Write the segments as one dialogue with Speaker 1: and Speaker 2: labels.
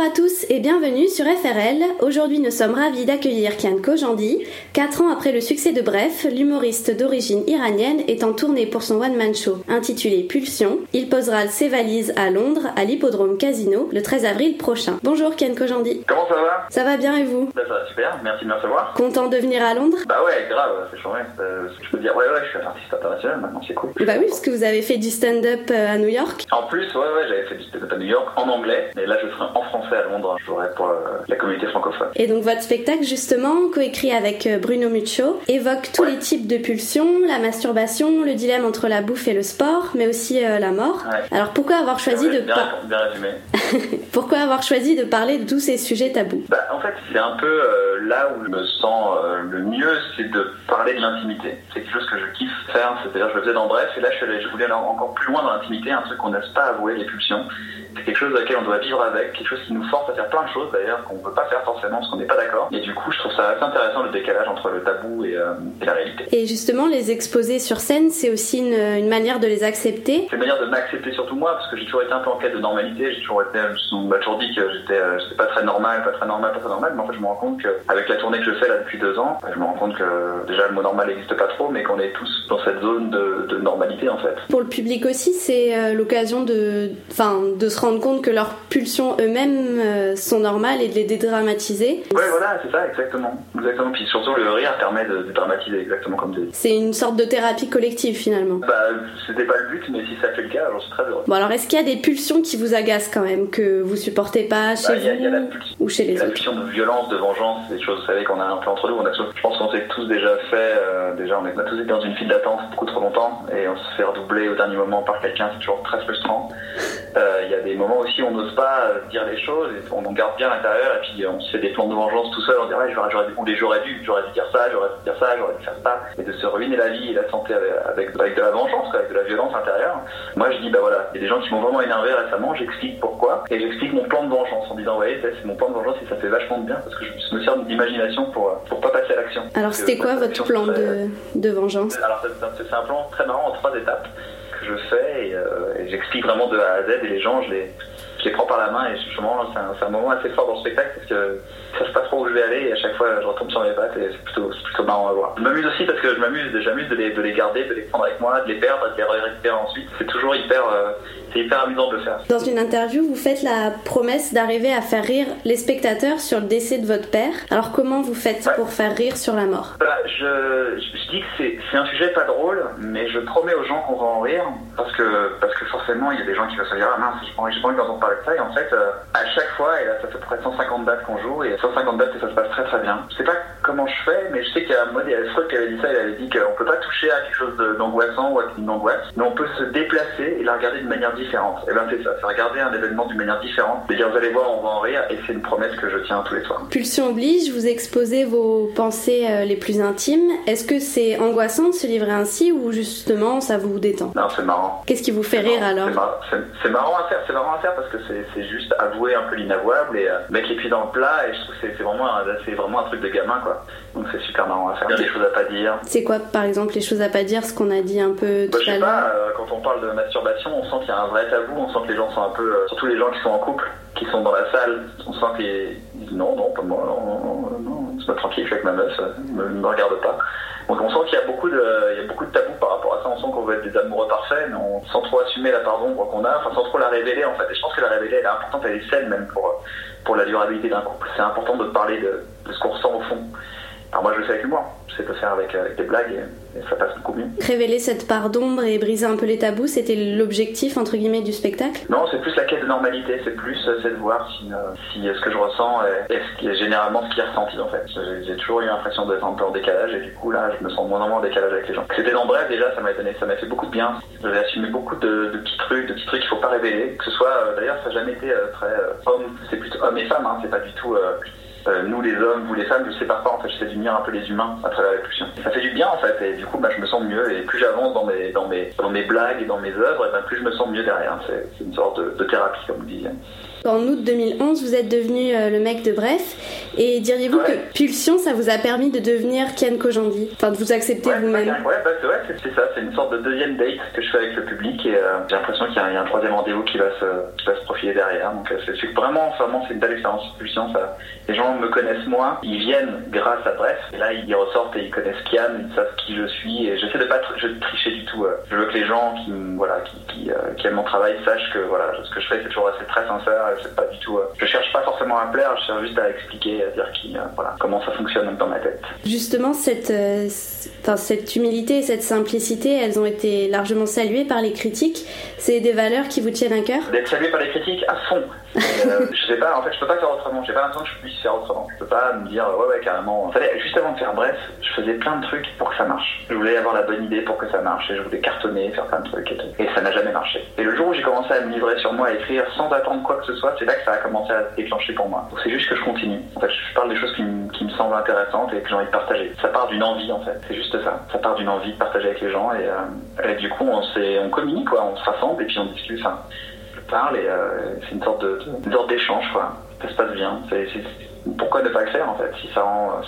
Speaker 1: À tous et bienvenue sur FRL. Aujourd'hui, nous sommes ravis d'accueillir Kian Kojandi. Quatre ans après le succès de Bref, l'humoriste d'origine iranienne est en tournée pour son one-man show intitulé Pulsion. Il posera ses valises à Londres, à l'hippodrome Casino, le 13 avril prochain. Bonjour Kian Kojandi.
Speaker 2: Comment ça va?
Speaker 1: Ça va bien et vous?
Speaker 2: Bah, Ça va super, merci de me recevoir.
Speaker 1: Content de venir à Londres?
Speaker 2: Bah ouais, grave, c'est chouette. Euh, je peux dire, ouais, ouais, je suis un artiste international maintenant, c'est cool.
Speaker 1: Bah oui, parce que vous avez fait du stand-up euh, à New York.
Speaker 2: En plus, ouais, ouais, j'avais fait du stand-up à New York en anglais, et là je serai en français à Londres. Je jouerai pour euh, la communauté francophone.
Speaker 1: Et donc votre spectacle, justement, coécrit avec euh, Bruno Muccio, évoque tous les types de pulsions, la masturbation, le dilemme entre la bouffe et le sport, mais aussi euh, la mort.
Speaker 2: Ouais.
Speaker 1: Alors pourquoi avoir choisi
Speaker 2: Ouais,
Speaker 1: de
Speaker 2: bien,
Speaker 1: par-
Speaker 2: bien résumé.
Speaker 1: pourquoi avoir choisi de parler de tous ces sujets tabous?
Speaker 2: Bah, en fait, c'est un peu euh, là où je me sens euh, le mieux, c'est de parler de l'intimité. C'est quelque chose que je kiffe faire, c'est-à-dire je le faisais dans Bref, et là je voulais aller encore plus loin dans l'intimité, un truc qu'on n'ose pas avouer, les pulsions. C'est quelque chose auquel on doit vivre avec, quelque chose qui nous force à faire plein de choses d'ailleurs, qu'on ne peut pas faire forcément parce qu'on n'est pas d'accord. Et du coup, je trouve ça assez intéressant le décalage entre le tabou et, euh, et la réalité.
Speaker 1: Et justement, les exposer sur scène, c'est aussi une, une manière de les accepter?
Speaker 2: C'est une manière de m'accepter surtout moi, parce que j'ai toujours été un peu en quête de normalité, j'ai toujours été, on m'a toujours dit que j'étais, euh, pas très normal, pas très normal, pas très normal, mais en fait je me rends compte qu'avec la tournée que je fais là depuis deux ans, je me rends compte que déjà le mot normal n'existe pas trop, mais qu'on est tous dans cette zone de, de normalité en fait.
Speaker 1: Pour le public aussi, c'est euh, l'occasion de, enfin, de se rendre compte que leurs pulsions eux-mêmes euh, sont normales et de les dédramatiser.
Speaker 2: Ouais voilà, c'est ça exactement. Exactement, puis surtout le rire permet de, de dramatiser exactement comme dit.
Speaker 1: C'est une sorte de thérapie collective finalement.
Speaker 2: Bah c'était pas le but, mais si ça fait le cas, j'en suis très heureux.
Speaker 1: Bon alors, est-ce qu'il y a des pulsions qui vous agacent quand même, que vous supportez pas chez
Speaker 2: Bah, Il y, a- il y a la
Speaker 1: vous
Speaker 2: pulsion.
Speaker 1: ou chez les
Speaker 2: la
Speaker 1: autres
Speaker 2: pulsion de violence, de vengeance, c'est des choses, vous savez, qu'on a un peu entre nous. On a, je pense qu'on s'est tous déjà fait, euh, déjà, on a tous été dans une file d'attente beaucoup trop longtemps et on se fait redoubler au dernier moment par quelqu'un, c'est toujours très frustrant. Euh, Il y a des moments aussi où on n'ose pas euh, dire les choses et on en garde bien à l'intérieur et puis euh, on se fait des plans de vengeance tout seul. On dit, ouais, j'aurais, j'aurais, dû- j'aurais dû, j'aurais dû dire ça, j'aurais dû dire ça, j'aurais dû faire ça. Et de se ruiner la vie et la santé avec, avec, avec de la vengeance, avec de la violence intérieure. Moi, je dis, bah voilà, il y a des gens qui m'ont vraiment énervé récemment, j'explique pourquoi et j'explique mon plan de vengeance en disant, ouais, ça, c'est mon plan de vengeance et ça fait vachement de bien parce que je me sers d'imagination pour, euh, pour pas passer à l'action.
Speaker 1: Alors, c'était quoi votre plan de, de vengeance?
Speaker 2: Alors c'est- un plan très marrant en trois étapes que je fais et, euh, et j'explique vraiment de A à Z et les gens je les, je les prends par la main et justement c'est un, moment assez fort dans le spectacle parce que je sais pas trop où je vais aller et à chaque fois je retombe sur mes pattes et c'est plutôt, plutôt marrant à voir. Je m'amuse aussi parce que je m'amuse, j'amuse de les, de les garder, de les prendre avec moi, de les perdre, de les récupérer ensuite. C'est toujours hyper, euh, c'est hyper amusant de le faire.
Speaker 1: Dans une interview, vous faites la promesse d'arriver à faire rire les spectateurs sur le décès de votre père. Alors, comment vous faites
Speaker 2: Ouais.
Speaker 1: pour faire rire sur la mort?
Speaker 2: Bah, je, dis que c'est, un sujet pas drôle, mais je promets aux gens qu'on va en rire, parce que, parce que forcément, il y a des gens qui vont se dire, ah mince, j'ai pas envie d'entendre parler ça, et en fait, euh, à chaque fois, et là, ça fait près de 150 dates qu'on joue, et 150 dates, et ça se passe très très bien. Je sais pas comment je fais, mais je sais qu'il y a, moi, il y a Freud qui avait dit ça, il avait dit qu'on peut pas toucher à quelque chose d'angoissant ou à une angoisse, mais on peut se déplacer et la regarder de manière différente. Et ben, c'est ça, c'est regarder un événement d'une manière différente, et dire, vous allez voir, on va en rire, et c'est une promesse que je tiens tous les soirs.
Speaker 1: Pulsion oblige, vous exposez vos pensées euh, les plus intimes. Est-ce que c'est angoissant de se livrer ainsi ou justement ça vous détend?
Speaker 2: Non, c'est marrant.
Speaker 1: Qu'est-ce qui vous fait rire alors?
Speaker 2: C'est marrant à faire, c'est marrant à faire parce que c'est c'est juste avouer un peu l'inavouable et euh, mettre les pieds dans le plat et je trouve que c'est- vraiment, c'est vraiment un truc de gamin quoi. Donc c'est super marrant à faire. Il y a des choses à pas dire.
Speaker 1: C'est quoi par exemple les choses à pas dire, ce qu'on a dit un peu
Speaker 2: Bah,
Speaker 1: tout
Speaker 2: je sais
Speaker 1: l'heure
Speaker 2: pas, euh, quand on parle de masturbation, on sent qu'il y a un vrai tabou, on sent que les gens sont un peu, euh, surtout les gens qui sont en couple, qui sont dans la salle, on sent qu'ils disent non, non, pas moi, non, non, non, non, tranquille, je suis avec ma meuf, ne me regarde pas. Donc on sent qu'il y a beaucoup de, tabous par rapport à ça. On sent qu'on veut être des amoureux parfaits, mais on, sans trop assumer la part d'ombre qu'on a, enfin sans trop la révéler en fait. Et je pense que la révéler, elle est importante, elle est saine même pour pour la durabilité d'un couple. C'est important de parler de ce qu'on ressent au fond. Alors moi je le fais avec l'humour, je sais le faire avec, euh, avec des blagues et, et ça passe beaucoup mieux.
Speaker 1: Révéler cette part d'ombre et briser un peu les tabous, c'était l'objectif entre guillemets du spectacle?
Speaker 2: Non, c'est plus la quête de normalité, c'est plus euh, c'est de voir si, euh, si ce que je ressens est, est ce qui est généralement ce qui est ressenti en fait. J'ai toujours eu l'impression d'être un peu en décalage et du coup là je me sens moins en moins en décalage avec les gens. C'était dans bref déjà, ça m'a donné, ça m'a fait beaucoup de bien. J'avais assumé beaucoup de, de petits trucs, de petits trucs qu'il faut pas révéler. Que ce soit d'ailleurs ça n'a jamais été très homme, c'est plutôt homme et femme, hein, c'est pas du tout euh, euh, nous les hommes, vous les femmes, je sépare pas en fait, j'essaie d'unir un peu les humains à travers la pulsion. Ça fait du bien en fait et du coup bah, je me sens mieux et plus j'avance dans mes, blagues et dans mes œuvres, et ben, plus je me sens mieux derrière. C'est une sorte de, thérapie comme vous disiez.
Speaker 1: En août 2011, vous êtes devenu euh, le mec de Bref. Et diriez-vous que Pulsion, ça vous a permis de devenir Kian Kojandi? Enfin, de vous accepter vous-même
Speaker 2: Ouais, bah, c'est ça. C'est une sorte de deuxième date que je fais avec le public. Et euh, j'ai l'impression qu'il y, a un troisième rendez-vous qui, va se, qui va se profiler derrière. Donc, euh, c'est vraiment, vraiment c'est une belle expérience. Pulsion, ça, les gens me connaissent moins. Ils viennent grâce à Bref. Et là, ils ressortent et ils connaissent Kian. Ils savent qui je suis. Et j'essaie de pas je tricher du tout. Je veux que les gens qui, voilà, qui, qui, qui aiment mon travail sachent que voilà, ce que je fais, c'est toujours assez très sincère. C'est pas du tout. je cherche pas forcément à plaire. Je cherche juste à expliquer, à dire qui, voilà, comment ça fonctionne dans ma tête.
Speaker 1: Justement, cette, euh, cette humilité et cette simplicité, elles ont été largement saluées par les critiques. C'est des valeurs qui vous tiennent à cœur?
Speaker 2: D'être salué par les critiques à fond. Euh, je sais pas, en fait, je peux pas faire autrement. J'ai pas l'impression que je puisse faire autrement. Je peux pas me dire, ouais, ouais, carrément. juste avant de faire bref, je faisais plein de trucs pour que ça marche. Je voulais avoir la bonne idée pour que ça marche et je voulais cartonner, faire plein de trucs et tout. Et ça n'a jamais marché. Et le jour où j'ai commencé à me livrer sur moi, à écrire sans attendre quoi que ce soit, c'est là que ça a commencé à déclencher pour moi. C'est juste que je continue. En fait, je parle des choses qui, me semblent intéressantes et que j'ai envie de partager. Ça part d'une envie, en fait. C'est juste ça. Ça part d'une envie de partager avec les gens et, euh, du coup, on, on communique, quoi. On se rassemble et puis on discute. Enfin, parle et euh, c'est une sorte de, d'échange quoi. Ça se passe bien. Pourquoi ne pas le faire en fait si ça,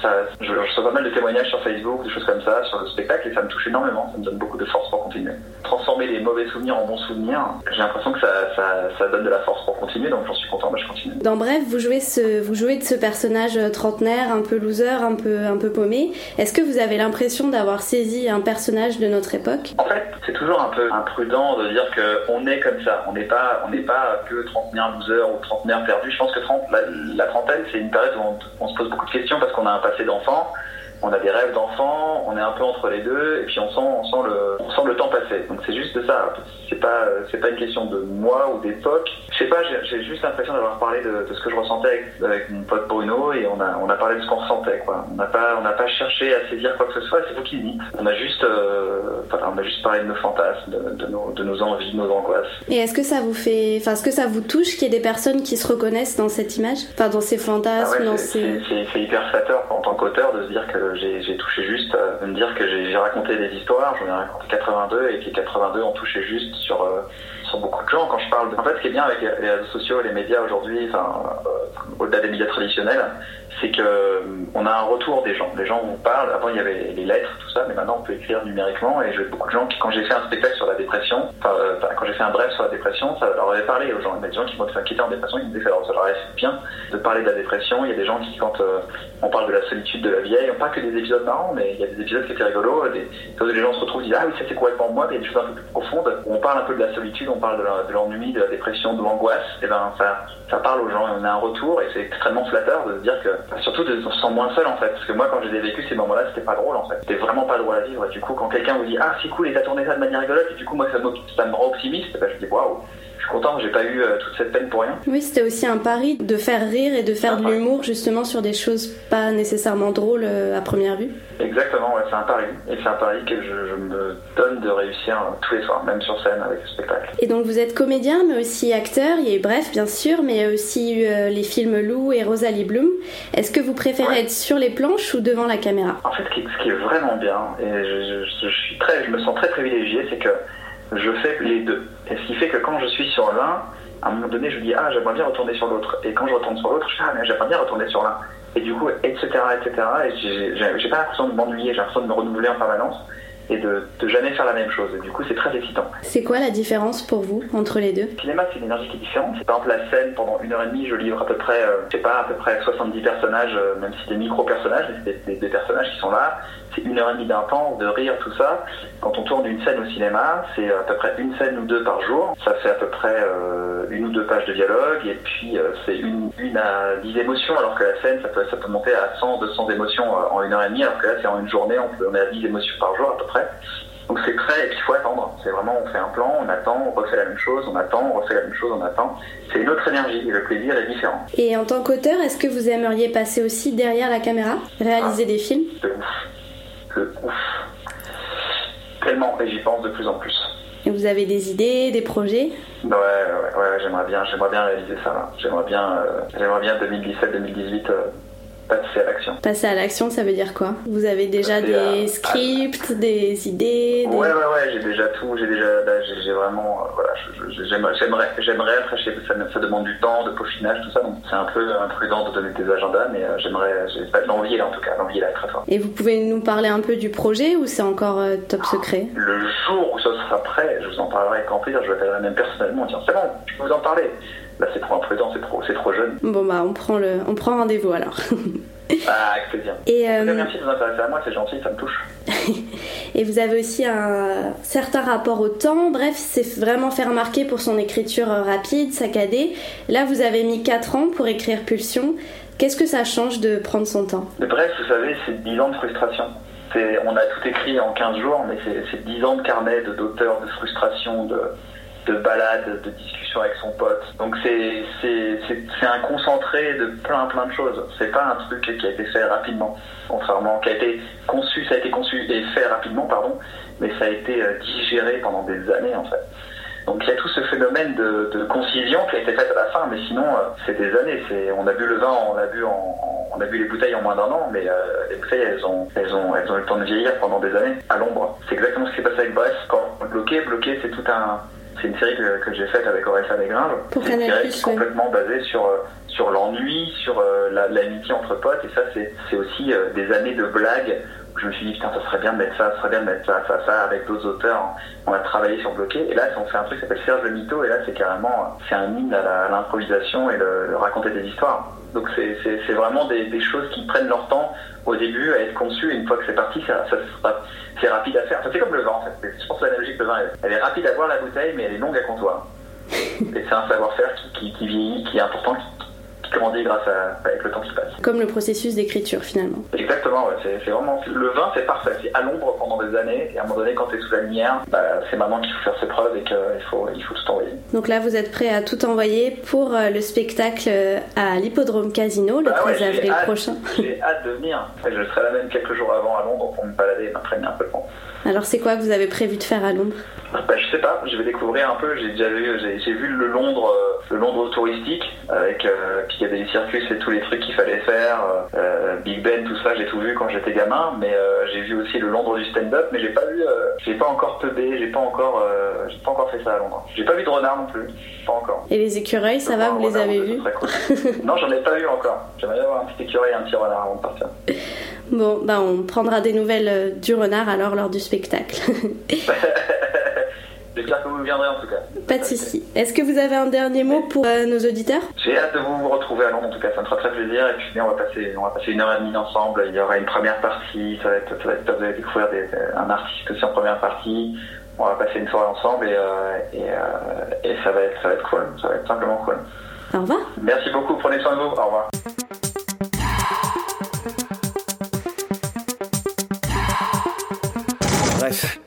Speaker 2: ça je, je reçois pas mal de témoignages sur Facebook, des choses comme ça, sur le spectacle et ça me touche énormément, ça me donne beaucoup de force pour continuer. Transformer les mauvais souvenirs en bons souvenirs, j'ai l'impression que ça, ça, ça, donne de la force pour continuer, donc j'en suis content, bah, je continue.
Speaker 1: Dans bref, vous jouez, ce, vous jouez de ce personnage trentenaire, un peu loser, un peu, un peu paumé. Est-ce que vous avez l'impression d'avoir saisi un personnage de notre époque?
Speaker 2: En fait, c'est toujours un peu imprudent de dire qu'on est comme ça, on n'est pas, on n'est pas que trentenaire loser ou trentenaire perdu. Je pense que 30, la, la trentaine, c'est une période on, se pose beaucoup de questions parce qu'on a un passé d'enfant, on a des rêves d'enfant, on est un peu entre les deux, et puis on sent, on sent, le, on sent le temps passer. Donc c'est juste ça. C'est pas, c'est pas une question de moi ou d'époque. Je sais pas, j'ai juste l'impression d'avoir parlé de, ce que je ressentais avec, mon pote Bruno, et on a, on a parlé de ce qu'on ressentait. Quoi. On n'a pas, on n'a pas cherché à saisir quoi que ce soit. C'est vous qui dites. On a juste, euh, on a juste parlé de nos fantasmes, de, nos, de nos envies, de nos angoisses.
Speaker 1: Et est-ce que ça vous fait, enfin, est-ce que ça vous touche qu'il y ait des personnes qui se reconnaissent dans cette image, enfin, dans ces fantasmes, ah dans ces...
Speaker 2: C'est hyper flatteur en tant qu'auteur de se dire que j'ai touché juste, de me dire que j'ai raconté des histoires, j'en ai raconté 82 et que les 82 ont touché juste sur, euh, sur beaucoup de gens. Quand je parle de... En fait, ce qui est bien avec les réseaux sociaux et les médias aujourd'hui, enfin, euh, au-delà des médias traditionnels, c'est que euh, on a un retour des gens. Les gens vous parlent. Avant, il y avait les lettres, tout ça, mais maintenant, on peut écrire numériquement. Et j'ai beaucoup de gens qui, quand j'ai fait un spectacle sur la dépression, enfin, quand j'ai fait un bref sur la dépression, ça leur avait parlé aux gens. Il y a des gens qui m'ont fait en dépression, ils me disaient alors ça leur bien de parler de la dépression. Il y a des gens qui, quand on parle de la solitude de la vieille, pas que des épisodes marrants, mais il y a des épisodes qui étaient rigolos. Des, les gens se retrouvent, disent ah oui, ça c'est complètement moi. Mais il y a des choses un peu plus profondes. Où on parle un peu de la solitude, on parle de l'ennui, de, la dépression, de l'angoisse. Et ben ça, ça parle aux gens et on a un retour. Et c'est extrêmement flatteur de se dire que, surtout de se sentir moins seul en fait. Parce que moi, quand j'ai vécu ces moments-là, c'était pas drôle en fait. C'était vraiment pas drôle à vivre. Et du coup, quand quelqu'un vous dit Ah, c'est cool, et t'as tourné ça de manière rigolote, et du coup, moi, ça me, ça me rend optimiste, bah, je dis Waouh, je content, j'ai pas eu euh, toute cette peine pour rien.
Speaker 1: Oui, c'était aussi un pari de faire rire et de faire de l'humour justement sur des choses pas nécessairement drôles euh, à première vue.
Speaker 2: Exactement, ouais, c'est un pari. Et c'est un pari que je, me donne de réussir euh, tous les soirs, même sur scène avec le spectacle.
Speaker 1: Et donc vous êtes comédien, mais aussi acteur. Il y a eu Bref, bien sûr, mais il y a aussi eu les films Lou et Rosalie Bloom. Est-ce que vous préférez être sur les planches ou devant la caméra?
Speaker 2: En fait, ce qui, est vraiment bien, et je, je, suis très, je me sens très privilégié, c'est que je fais les deux. Et ce qui fait que quand je suis sur l'un, à un moment donné, je dis, ah, j'aimerais bien retourner sur l'autre. Et quand je retourne sur l'autre, je dis, ah, mais j'aimerais bien retourner sur l'un. Et du coup, etc., etc. Et j'ai pas l'impression de m'ennuyer, j'ai l'impression de me renouveler en permanence et de, de, jamais faire la même chose. Et du coup, c'est très excitant.
Speaker 1: C'est quoi la différence pour vous entre les deux?
Speaker 2: Le cinéma, c'est une énergie qui est différente. Par exemple, la scène, pendant une heure et demie, je livre à peu près, euh, je sais pas, à peu près 70 personnages, euh, même si des micro-personnages, mais c'est des, des, personnages qui sont là. C'est une heure et demie d'un temps, de rire, tout ça. Quand on tourne une scène au cinéma, c'est à peu près une scène ou deux par jour. Ça fait à peu près euh, une ou deux pages de dialogue, et puis euh, c'est une, une à 10 émotions, alors que la scène, ça peut, ça peut monter à 100, 200 émotions euh, en une heure et demie, alors que là, c'est en une journée, on, peut, on est à 10 émotions par jour à peu près. Donc c'est très, et puis il faut attendre. C'est vraiment, on fait un plan, on attend, on refait la même chose, on attend, on refait la même chose, on attend. C'est une autre énergie et le plaisir est différent.
Speaker 1: Et en tant qu'auteur, est-ce que vous aimeriez passer aussi derrière la caméra, réaliser ah, des films?
Speaker 2: De ouf. De ouf. Tellement, et j'y pense de plus en plus.
Speaker 1: Et vous avez des idées, des projets?
Speaker 2: Ouais, ouais, ouais j'aimerais bien, j'aimerais bien réaliser ça. J'aimerais bien, euh, j'aimerais bien 2017-2018 passer à l'action.
Speaker 1: Passer à l'action, ça veut dire quoi? Vous avez déjà des scripts, des idées
Speaker 2: Ouais, ouais, ouais, j'ai déjà tout. J'ai déjà, j'ai vraiment, voilà, j'aimerais, j'aimerais rafraîchir. Ça, ça demande du temps, de peaufinage, tout ça. Donc c'est un peu imprudent de donner des agendas, mais j'aimerais, j'ai pas l'envie là en tout cas. L'envie là très forte.
Speaker 1: Et vous pouvez nous parler un peu du projet ou c'est encore top secret?
Speaker 2: Le jour où ça sera prêt, je vous en parlerai avec grand plaisir. Je l'appellerai même personnellement en disant c'est bon, je peux vous en parler. Là, c'est trop imprudent, c'est trop, c'est trop jeune.
Speaker 1: Bon, bah, on prend, le, on prend rendez-vous alors.
Speaker 2: ah, avec plaisir. Et, euh... Merci de vous intéresser à moi, c'est gentil, ça me touche.
Speaker 1: et vous avez aussi un certain rapport au temps. Bref, c'est vraiment fait remarquer pour son écriture rapide, saccadée. Là, vous avez mis 4 ans pour écrire Pulsion. Qu'est-ce que ça change de prendre son temps?
Speaker 2: Bref, vous savez, c'est 10 ans de frustration. On a tout écrit en 15 jours, mais c'est 10 ans de carnet d'auteur, de, de frustration, de, de balades, de discussions avec son pote. Donc c'est c'est un concentré de plein plein de choses. C'est pas un truc qui a été fait rapidement, contrairement qui a été conçu, ça a été conçu et fait rapidement, pardon, mais ça a été euh, digéré pendant des années en fait. Donc il y a tout ce phénomène de, concision qui a été fait à la fin, mais sinon euh, c'est des années. C'est on a bu le vin, on a bu en, on a bu les bouteilles en moins d'un an, mais euh, les bouteilles elles ont elles ont elles ont eu le temps de vieillir pendant des années à l'ombre. C'est exactement ce qui s'est passé avec Bref. Quand bloqué, bloqué, c'est tout un c'est une série que, que j'ai faite avec Orelsan Gringe.
Speaker 1: Pour
Speaker 2: c'est une série complètement basée sur, euh, sur l'ennui, sur euh, l'amitié entre potes. Et ça, c'est aussi euh, des années de blagues où je me suis dit, putain, ça serait bien de mettre ça, ça serait bien de mettre ça, ça, ça, avec d'autres auteurs. On a travaillé sur Bloqué. Et là, on fait un truc qui s'appelle Serge le Mytho. Et là, c'est carrément, c'est un hymne à l'improvisation et de, raconter des histoires. Donc, c'est vraiment des, choses qui prennent leur temps au début à être conçues. Et une fois que c'est parti, ça, c'est rapide à faire. c'est comme le vin, en fait. Je pense que l'analogie que le vin, elle, est rapide à boire la bouteille, mais elle est longue à comptoir. Et c'est un savoir-faire qui, qui, vieillit, qui est important, grandit grâce à, avec le temps qui passe.
Speaker 1: Comme le processus d'écriture, finalement.
Speaker 2: Exactement, ouais. c'est, vraiment... Le vin, c'est parfait. C'est à l'ombre pendant des années, et à un moment donné, quand tu es sous la lumière, bah, c'est maintenant qu'il faut faire ses preuves et qu'il faut, il faut tout envoyer.
Speaker 1: Donc là, vous êtes prêt à tout envoyer pour euh, le spectacle euh, à l'Hippodrome Casino le 13 bah avril prochain.
Speaker 2: J'ai hâte de venir. Je serai là même quelques jours avant à Londres pour me balader et m'entraîner un peu le temps.
Speaker 1: Alors c'est quoi que vous avez prévu de faire à Londres?
Speaker 2: Bah, Je sais pas, je vais découvrir un peu. J'ai déjà vu, j'ai vu le Londres, euh, le Londres touristique avec euh, puis il y avait les circuits et tous les trucs qu'il fallait faire, euh, Big Ben, tout ça, j'ai tout vu quand j'étais gamin. Mais j'ai vu aussi le Londres du stand-up, mais j'ai pas vu, j'ai pas encore teubé, j'ai pas encore, j'ai pas encore fait ça à Londres. J'ai pas vu de renard non plus, pas encore.
Speaker 1: Et les écureuils, ça va, vous les avez vus
Speaker 2: Non, j'en ai pas vu encore. J'aimerais avoir un petit écureuil et un petit renard avant de partir.
Speaker 1: Bon, ben on prendra des nouvelles du renard alors lors du spectacle.
Speaker 2: J'espère que vous viendrez en tout cas.
Speaker 1: Pas de soucis. Est-ce que vous avez un dernier mot pour euh, nos auditeurs?
Speaker 2: J'ai hâte de vous retrouver à Londres en tout cas, ça me fera très plaisir. Et puis on va passer, on va passer une heure et demie ensemble. Il y aura une première partie, ça va être, ça va être top de découvrir des, un artiste aussi en première partie. On va passer une soirée ensemble et, euh, et, euh, et, ça, va être, ça va être cool. Ça va être simplement cool.
Speaker 1: Au revoir.
Speaker 2: Merci beaucoup, prenez soin de vous. Au revoir. Bref.